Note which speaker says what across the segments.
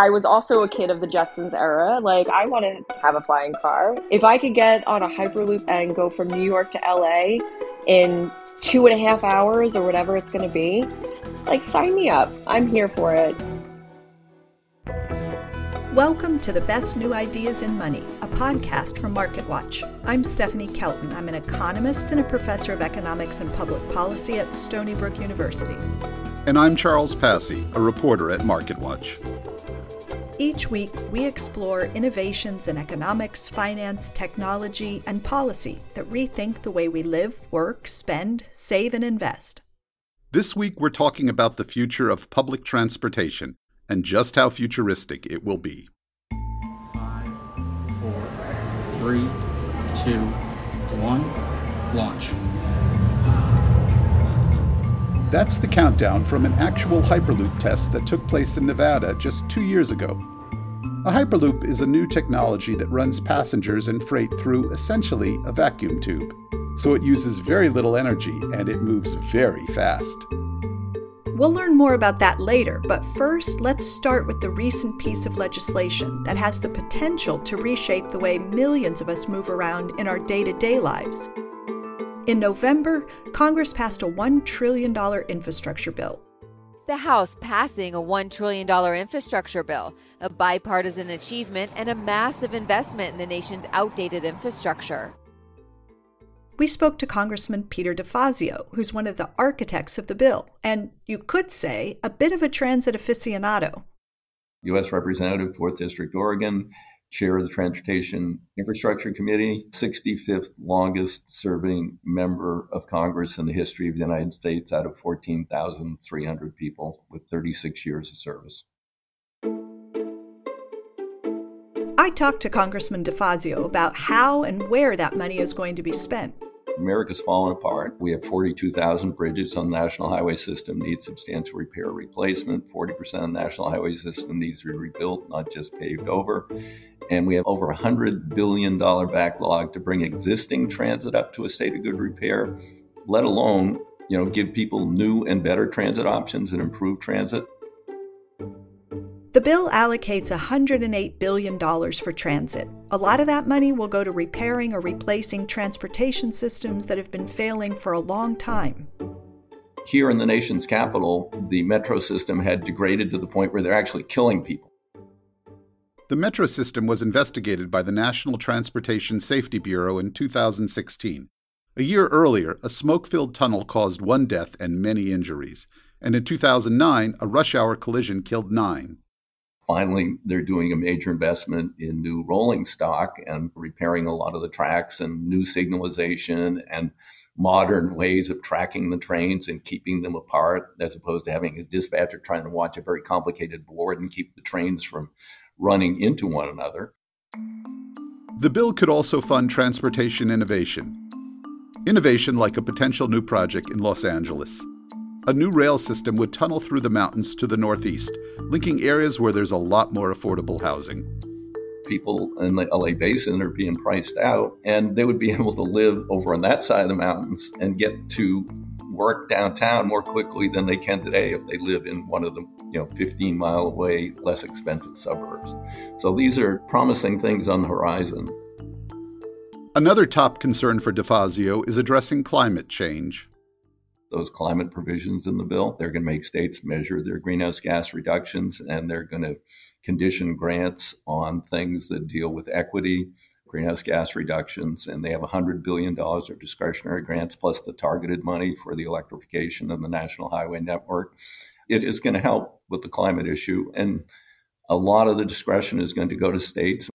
Speaker 1: I was also a kid of the Jetsons era. Like, I want to have a flying car. If I could get on a Hyperloop and go from New York to LA in two and a half hours or whatever it's going to be, like, sign me up. I'm here for it.
Speaker 2: Welcome to the Best New Ideas in Money, a podcast from MarketWatch. I'm Stephanie Kelton. I'm an economist and a professor of economics and public policy at Stony Brook University.
Speaker 3: And I'm Charles Passy, a reporter at MarketWatch.
Speaker 2: Each week, we explore innovations in economics, finance, technology, and policy that rethink the way we live, work, spend, save, and invest.
Speaker 3: This week, we're talking about the future of public transportation and just how futuristic it will be.
Speaker 4: Five, four, three, two, one, launch.
Speaker 3: That's the countdown from an actual Hyperloop test that took place in Nevada just two years ago. A Hyperloop is a new technology that runs passengers and freight through essentially a vacuum tube, so it uses very little energy and it moves very fast.
Speaker 2: We'll learn more about that later, but first, let's start with the recent piece of legislation that has the potential to reshape the way millions of us move around in our day to day lives. In November, Congress passed a $1 trillion infrastructure bill.
Speaker 5: The House passing a $1 trillion infrastructure bill, a bipartisan achievement and a massive investment in the nation's outdated infrastructure
Speaker 2: we spoke to Congressman Peter DeFazio, who's one of the architects of the bill, and you could say a bit of a transit aficionado.
Speaker 6: U.S. Representative, 4th District, Oregon, chair of the Transportation Infrastructure Committee, 65th longest serving member of Congress in the history of the United States out of 14,300 people with 36 years of service.
Speaker 2: I talked to Congressman DeFazio about how and where that money is going to be spent.
Speaker 6: America's fallen apart. We have 42,000 bridges on the national highway system need substantial repair or replacement. 40% of the national highway system needs to be rebuilt, not just paved over. And we have over a $100 billion backlog to bring existing transit up to a state of good repair, let alone, you know, give people new and better transit options and improve transit.
Speaker 2: The bill allocates $108 billion for transit. A lot of that money will go to repairing or replacing transportation systems that have been failing for a long time.
Speaker 6: Here in the nation's capital, the metro system had degraded to the point where they're actually killing people.
Speaker 3: The metro system was investigated by the National Transportation Safety Bureau in 2016. A year earlier, a smoke filled tunnel caused one death and many injuries. And in 2009, a rush hour collision killed nine.
Speaker 6: Finally, they're doing a major investment in new rolling stock and repairing a lot of the tracks and new signalization and modern ways of tracking the trains and keeping them apart, as opposed to having a dispatcher trying to watch a very complicated board and keep the trains from running into one another.
Speaker 3: The bill could also fund transportation innovation. Innovation like a potential new project in Los Angeles a new rail system would tunnel through the mountains to the northeast, linking areas where there's a lot more affordable housing.
Speaker 6: People in the LA basin are being priced out, and they would be able to live over on that side of the mountains and get to work downtown more quickly than they can today if they live in one of the you know 15 mile away less expensive suburbs. So these are promising things on the horizon.
Speaker 3: Another top concern for DeFazio is addressing climate change
Speaker 6: those climate provisions in the bill. They're going to make states measure their greenhouse gas reductions and they're going to condition grants on things that deal with equity, greenhouse gas reductions, and they have $100 billion of discretionary grants plus the targeted money for the electrification of the national highway network. It is going to help with the climate issue, and a lot of the discretion is going to go to states.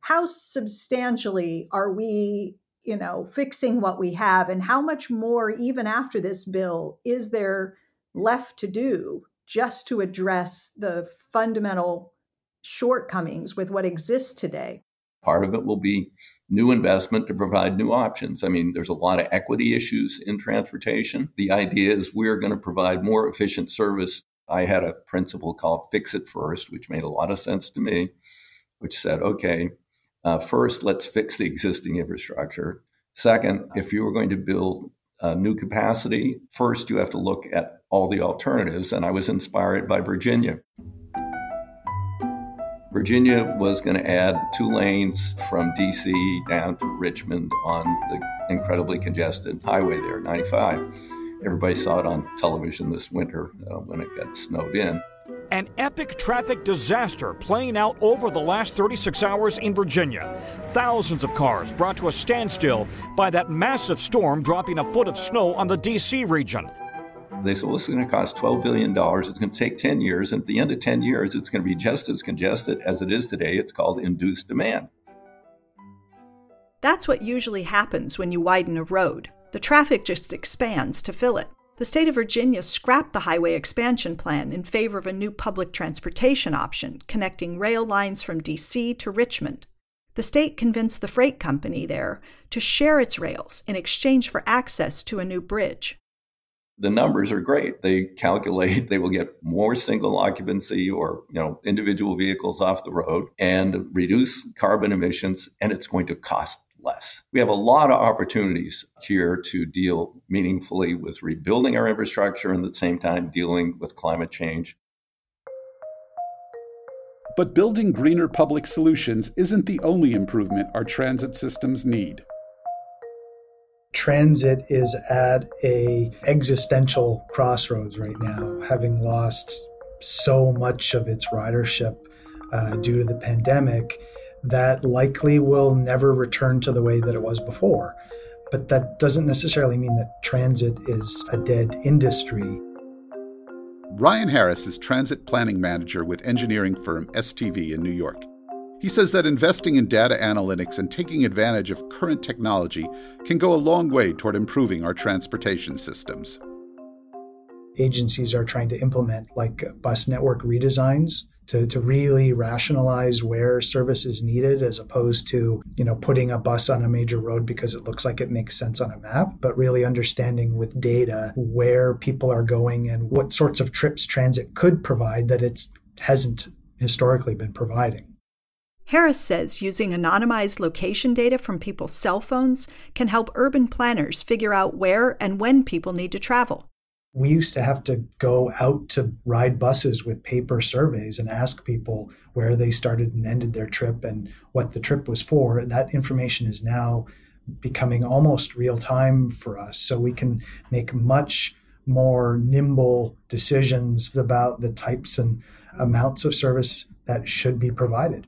Speaker 2: How substantially are we you know, fixing what we have and how much more, even after this bill, is there left to do just to address the fundamental shortcomings with what exists today?
Speaker 6: Part of it will be new investment to provide new options. I mean, there's a lot of equity issues in transportation. The idea is we're going to provide more efficient service. I had a principle called Fix It First, which made a lot of sense to me, which said, okay, uh, first, let's fix the existing infrastructure. Second, if you were going to build uh, new capacity, first you have to look at all the alternatives. And I was inspired by Virginia. Virginia was going to add two lanes from DC down to Richmond on the incredibly congested highway there, 95. Everybody saw it on television this winter uh, when it got snowed in.
Speaker 7: An epic traffic disaster playing out over the last 36 hours in Virginia. Thousands of cars brought to a standstill by that massive storm dropping a foot of snow on the D.C. region.
Speaker 6: They said, well, this is going to cost $12 billion. It's going to take 10 years. And at the end of 10 years, it's going to be just as congested as it is today. It's called induced demand.
Speaker 2: That's what usually happens when you widen a road. The traffic just expands to fill it. The state of Virginia scrapped the highway expansion plan in favor of a new public transportation option connecting rail lines from D.C. to Richmond. The state convinced the freight company there to share its rails in exchange for access to a new bridge.
Speaker 6: The numbers are great. They calculate they will get more single occupancy or you know individual vehicles off the road and reduce carbon emissions and it's going to cost less. We have a lot of opportunities here to deal meaningfully with rebuilding our infrastructure and at the same time dealing with climate change.
Speaker 3: But building greener public solutions isn't the only improvement our transit systems need.
Speaker 8: Transit is at a existential crossroads right now, having lost so much of its ridership uh, due to the pandemic that likely will never return to the way that it was before. But that doesn't necessarily mean that transit is a dead industry.
Speaker 3: Ryan Harris is transit planning manager with engineering firm STV in New York. He says that investing in data analytics and taking advantage of current technology can go a long way toward improving our transportation systems.
Speaker 8: Agencies are trying to implement like bus network redesigns to, to really rationalize where service is needed as opposed to you know putting a bus on a major road because it looks like it makes sense on a map but really understanding with data where people are going and what sorts of trips transit could provide that it hasn't historically been providing.
Speaker 2: Harris says using anonymized location data from people's cell phones can help urban planners figure out where and when people need to travel
Speaker 8: we used to have to go out to ride buses with paper surveys and ask people where they started and ended their trip and what the trip was for. That information is now becoming almost real time for us. So we can make much more nimble decisions about the types and amounts of service that should be provided.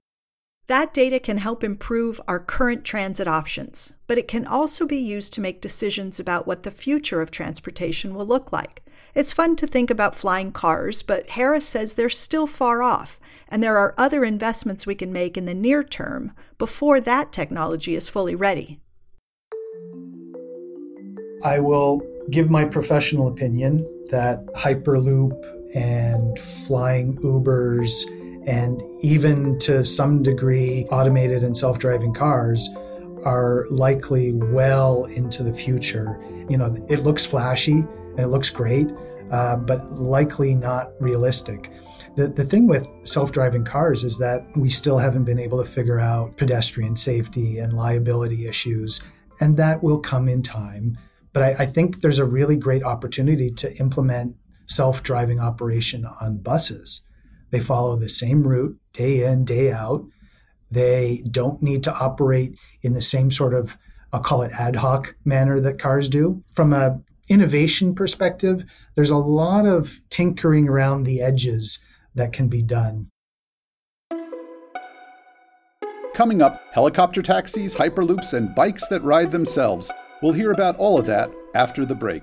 Speaker 2: That data can help improve our current transit options, but it can also be used to make decisions about what the future of transportation will look like. It's fun to think about flying cars, but Harris says they're still far off, and there are other investments we can make in the near term before that technology is fully ready.
Speaker 8: I will give my professional opinion that Hyperloop and flying Ubers and even to some degree, automated and self driving cars are likely well into the future. You know, it looks flashy and it looks great, uh, but likely not realistic. The, the thing with self driving cars is that we still haven't been able to figure out pedestrian safety and liability issues, and that will come in time. But I, I think there's a really great opportunity to implement self driving operation on buses. They follow the same route day in, day out. They don't need to operate in the same sort of, I'll call it ad hoc manner that cars do. From a innovation perspective, there's a lot of tinkering around the edges that can be done.
Speaker 3: Coming up, helicopter taxis, hyperloops, and bikes that ride themselves. We'll hear about all of that after the break.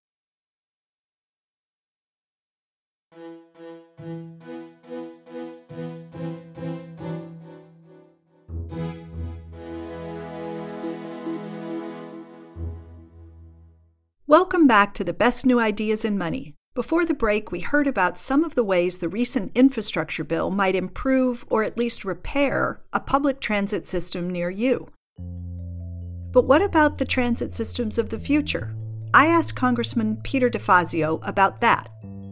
Speaker 2: Welcome back to the best new ideas in money. Before the break, we heard about some of the ways the recent infrastructure bill might improve or at least repair a public transit system near you. But what about the transit systems of the future? I asked Congressman Peter DeFazio about that.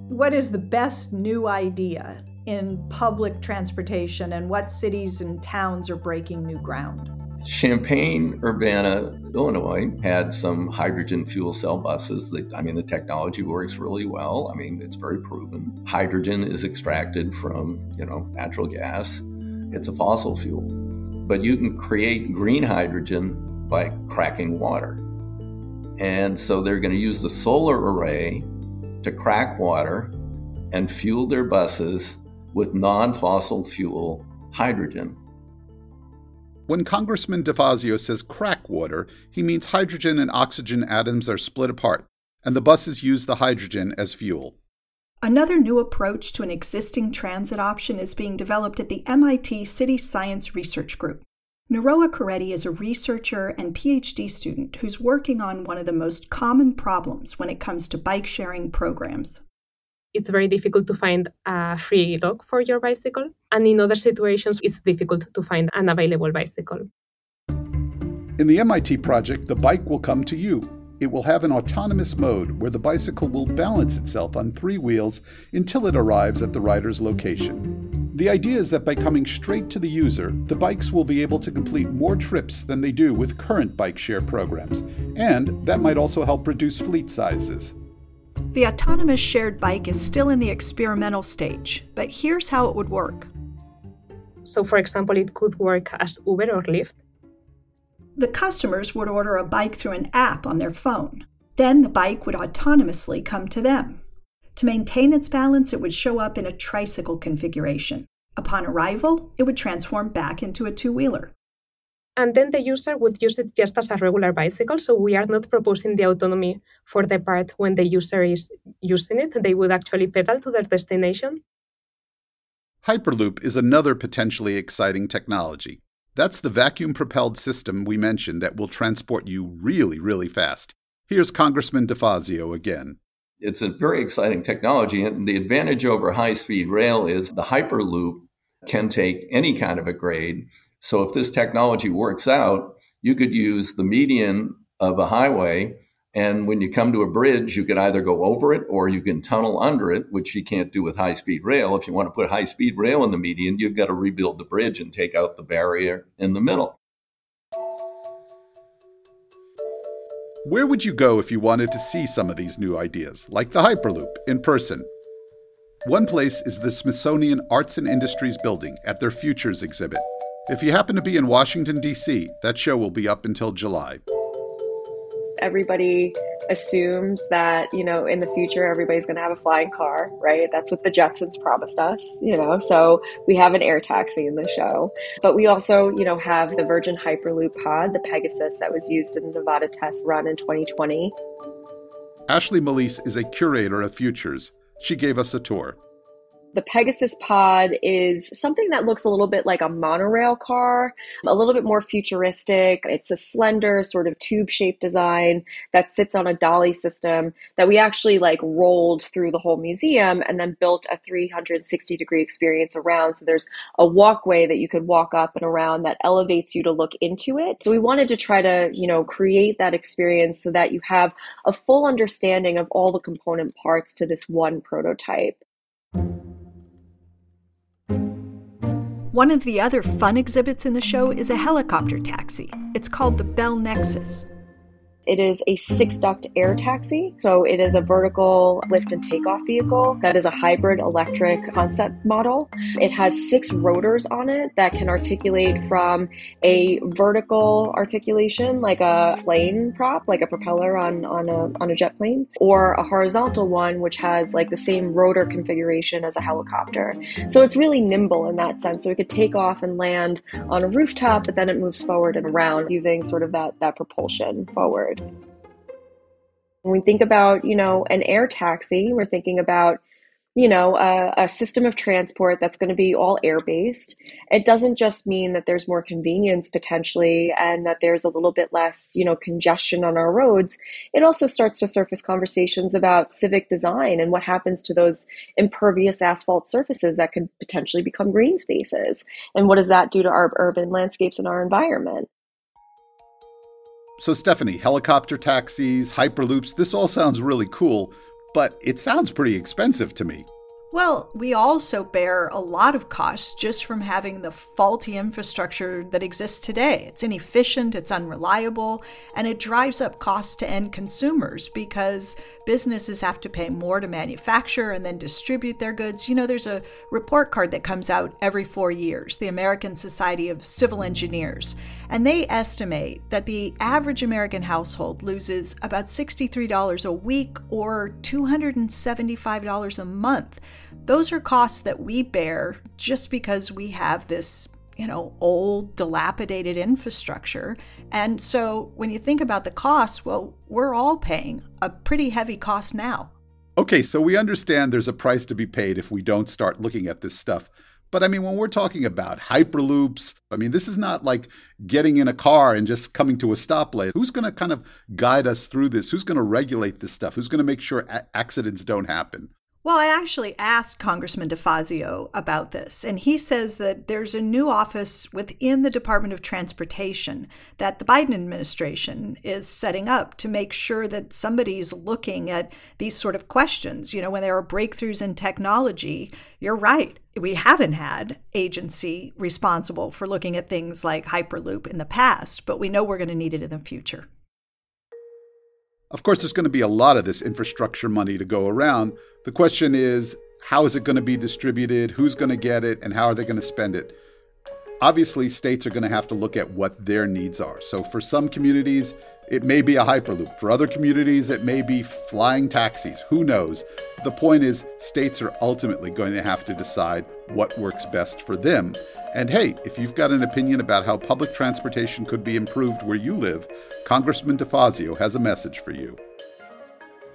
Speaker 2: What is the best new idea in public transportation, and what cities and towns are breaking new ground?
Speaker 6: Champaign, Urbana, Illinois had some hydrogen fuel cell buses. That, I mean, the technology works really well. I mean, it's very proven. Hydrogen is extracted from, you know, natural gas. It's a fossil fuel. But you can create green hydrogen by cracking water. And so they're going to use the solar array to crack water and fuel their buses with non fossil fuel hydrogen.
Speaker 3: When Congressman DeFazio says crack water, he means hydrogen and oxygen atoms are split apart, and the buses use the hydrogen as fuel.
Speaker 2: Another new approach to an existing transit option is being developed at the MIT City Science Research Group. Naroa Coretti is a researcher and PhD student who's working on one of the most common problems when it comes to bike sharing programs
Speaker 9: it's very difficult to find a free dock for your bicycle. And in other situations, it's difficult to find an available bicycle.
Speaker 3: In the MIT project, the bike will come to you. It will have an autonomous mode where the bicycle will balance itself on three wheels until it arrives at the rider's location. The idea is that by coming straight to the user, the bikes will be able to complete more trips than they do with current bike share programs, and that might also help reduce fleet sizes.
Speaker 2: The autonomous shared bike is still in the experimental stage, but here's how it would work.
Speaker 9: So, for example, it could work as Uber or Lyft.
Speaker 2: The customers would order a bike through an app on their phone. Then the bike would autonomously come to them. To maintain its balance, it would show up in a tricycle configuration. Upon arrival, it would transform back into a two wheeler
Speaker 9: and then the user would use it just as a regular bicycle. So we are not proposing the autonomy for the part when the user is using it. They would actually pedal to their destination.
Speaker 3: Hyperloop is another potentially exciting technology. That's the vacuum propelled system we mentioned that will transport you really, really fast. Here's Congressman DeFazio again.
Speaker 6: It's a very exciting technology, and the advantage over high speed rail is the Hyperloop can take any kind of a grade so if this technology works out, you could use the median of a highway. And when you come to a bridge, you can either go over it or you can tunnel under it, which you can't do with high speed rail. If you want to put high speed rail in the median, you've got to rebuild the bridge and take out the barrier in the middle.
Speaker 3: Where would you go if you wanted to see some of these new ideas, like the Hyperloop, in person? One place is the Smithsonian Arts and Industries Building at their Futures exhibit. If you happen to be in Washington, D.C., that show will be up until July.
Speaker 1: Everybody assumes that, you know, in the future everybody's going to have a flying car, right? That's what the Jetsons promised us, you know. So we have an air taxi in the show. But we also, you know, have the Virgin Hyperloop pod, the Pegasus that was used in the Nevada test run in 2020.
Speaker 3: Ashley Molese is a curator of Futures. She gave us a tour.
Speaker 1: The Pegasus Pod is something that looks a little bit like a monorail car, a little bit more futuristic. It's a slender, sort of tube shaped design that sits on a dolly system that we actually like rolled through the whole museum and then built a 360 degree experience around. So there's a walkway that you could walk up and around that elevates you to look into it. So we wanted to try to, you know, create that experience so that you have a full understanding of all the component parts to this one prototype.
Speaker 2: One of the other fun exhibits in the show is a helicopter taxi. It's called the Bell Nexus.
Speaker 1: It is a six duct air taxi. So it is a vertical lift and takeoff vehicle that is a hybrid electric concept model. It has six rotors on it that can articulate from a vertical articulation, like a plane prop, like a propeller on, on, a, on a jet plane, or a horizontal one, which has like the same rotor configuration as a helicopter. So it's really nimble in that sense. So it could take off and land on a rooftop, but then it moves forward and around using sort of that, that propulsion forward. When we think about, you know, an air taxi, we're thinking about you know, a, a, system of transport that's going to be all air based. It doesn't just mean that there's more convenience potentially and that there's a little bit less, you know, congestion on our roads. It also starts to surface conversations about civic design and what happens to those impervious asphalt surfaces that could potentially become green spaces. And what does that do to our urban landscapes and our environment?
Speaker 3: So, Stephanie, helicopter taxis, hyperloops, this all sounds really cool but it sounds pretty expensive to me.
Speaker 2: Well, we also bear a lot of costs just from having the faulty infrastructure that exists today. It's inefficient, it's unreliable, and it drives up costs to end consumers because businesses have to pay more to manufacture and then distribute their goods. You know, there's a report card that comes out every four years, the American Society of Civil Engineers, and they estimate that the average American household loses about $63 a week or $275 a month those are costs that we bear just because we have this you know, old, dilapidated infrastructure. And so when you think about the costs, well, we're all paying a pretty heavy cost now.
Speaker 3: Okay, so we understand there's a price to be paid if we don't start looking at this stuff. But I mean, when we're talking about hyperloops, I mean, this is not like getting in a car and just coming to a stoplight. Who's going to kind of guide us through this? Who's going to regulate this stuff? Who's going to make sure a- accidents don't happen?
Speaker 2: Well, I actually asked Congressman DeFazio about this, and he says that there's a new office within the Department of Transportation that the Biden administration is setting up to make sure that somebody's looking at these sort of questions. You know, when there are breakthroughs in technology, you're right. We haven't had agency responsible for looking at things like Hyperloop in the past, but we know we're going to need it in the future.
Speaker 3: Of course, there's going to be a lot of this infrastructure money to go around. The question is, how is it going to be distributed? Who's going to get it? And how are they going to spend it? Obviously, states are going to have to look at what their needs are. So, for some communities, it may be a Hyperloop. For other communities, it may be flying taxis. Who knows? The point is, states are ultimately going to have to decide what works best for them. And hey, if you've got an opinion about how public transportation could be improved where you live, Congressman DeFazio has a message for you.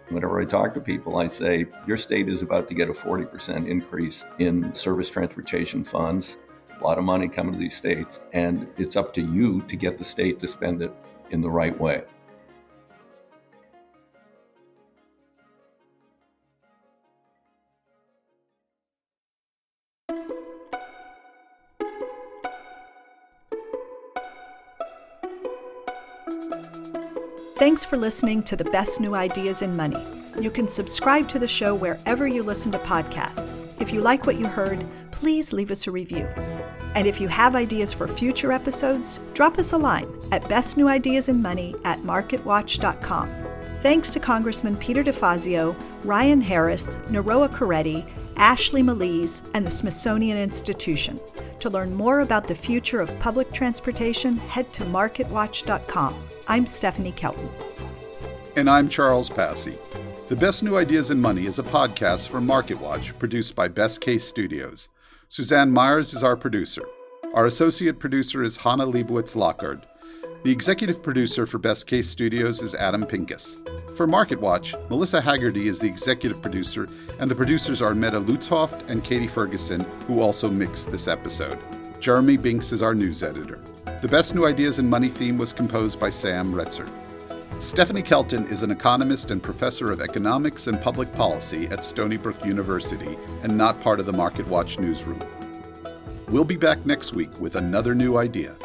Speaker 6: Whenever I talk to people, I say, Your state is about to get a 40% increase in service transportation funds. A lot of money coming to these states, and it's up to you to get the state to spend it in the right way.
Speaker 2: Thanks for listening to the best new ideas in money. You can subscribe to the show wherever you listen to podcasts. If you like what you heard, please leave us a review. And if you have ideas for future episodes, drop us a line at bestnewideasinmoney at marketwatch.com. Thanks to Congressman Peter DeFazio, Ryan Harris, Naroa Coretti, Ashley Molese, and the Smithsonian Institution. To learn more about the future of public transportation, head to marketwatch.com. I'm Stephanie Kelton.
Speaker 3: And I'm Charles Passy. The Best New Ideas in Money is a podcast from MarketWatch produced by Best Case Studios. Suzanne Myers is our producer. Our associate producer is Hannah Leibowitz Lockard. The executive producer for Best Case Studios is Adam Pincus. For MarketWatch, Melissa Haggerty is the executive producer, and the producers are Meta Lutzhoft and Katie Ferguson, who also mixed this episode. Jeremy Binks is our news editor. The Best New Ideas in Money theme was composed by Sam Retzer. Stephanie Kelton is an economist and professor of economics and public policy at Stony Brook University and not part of the MarketWatch newsroom. We'll be back next week with another new idea.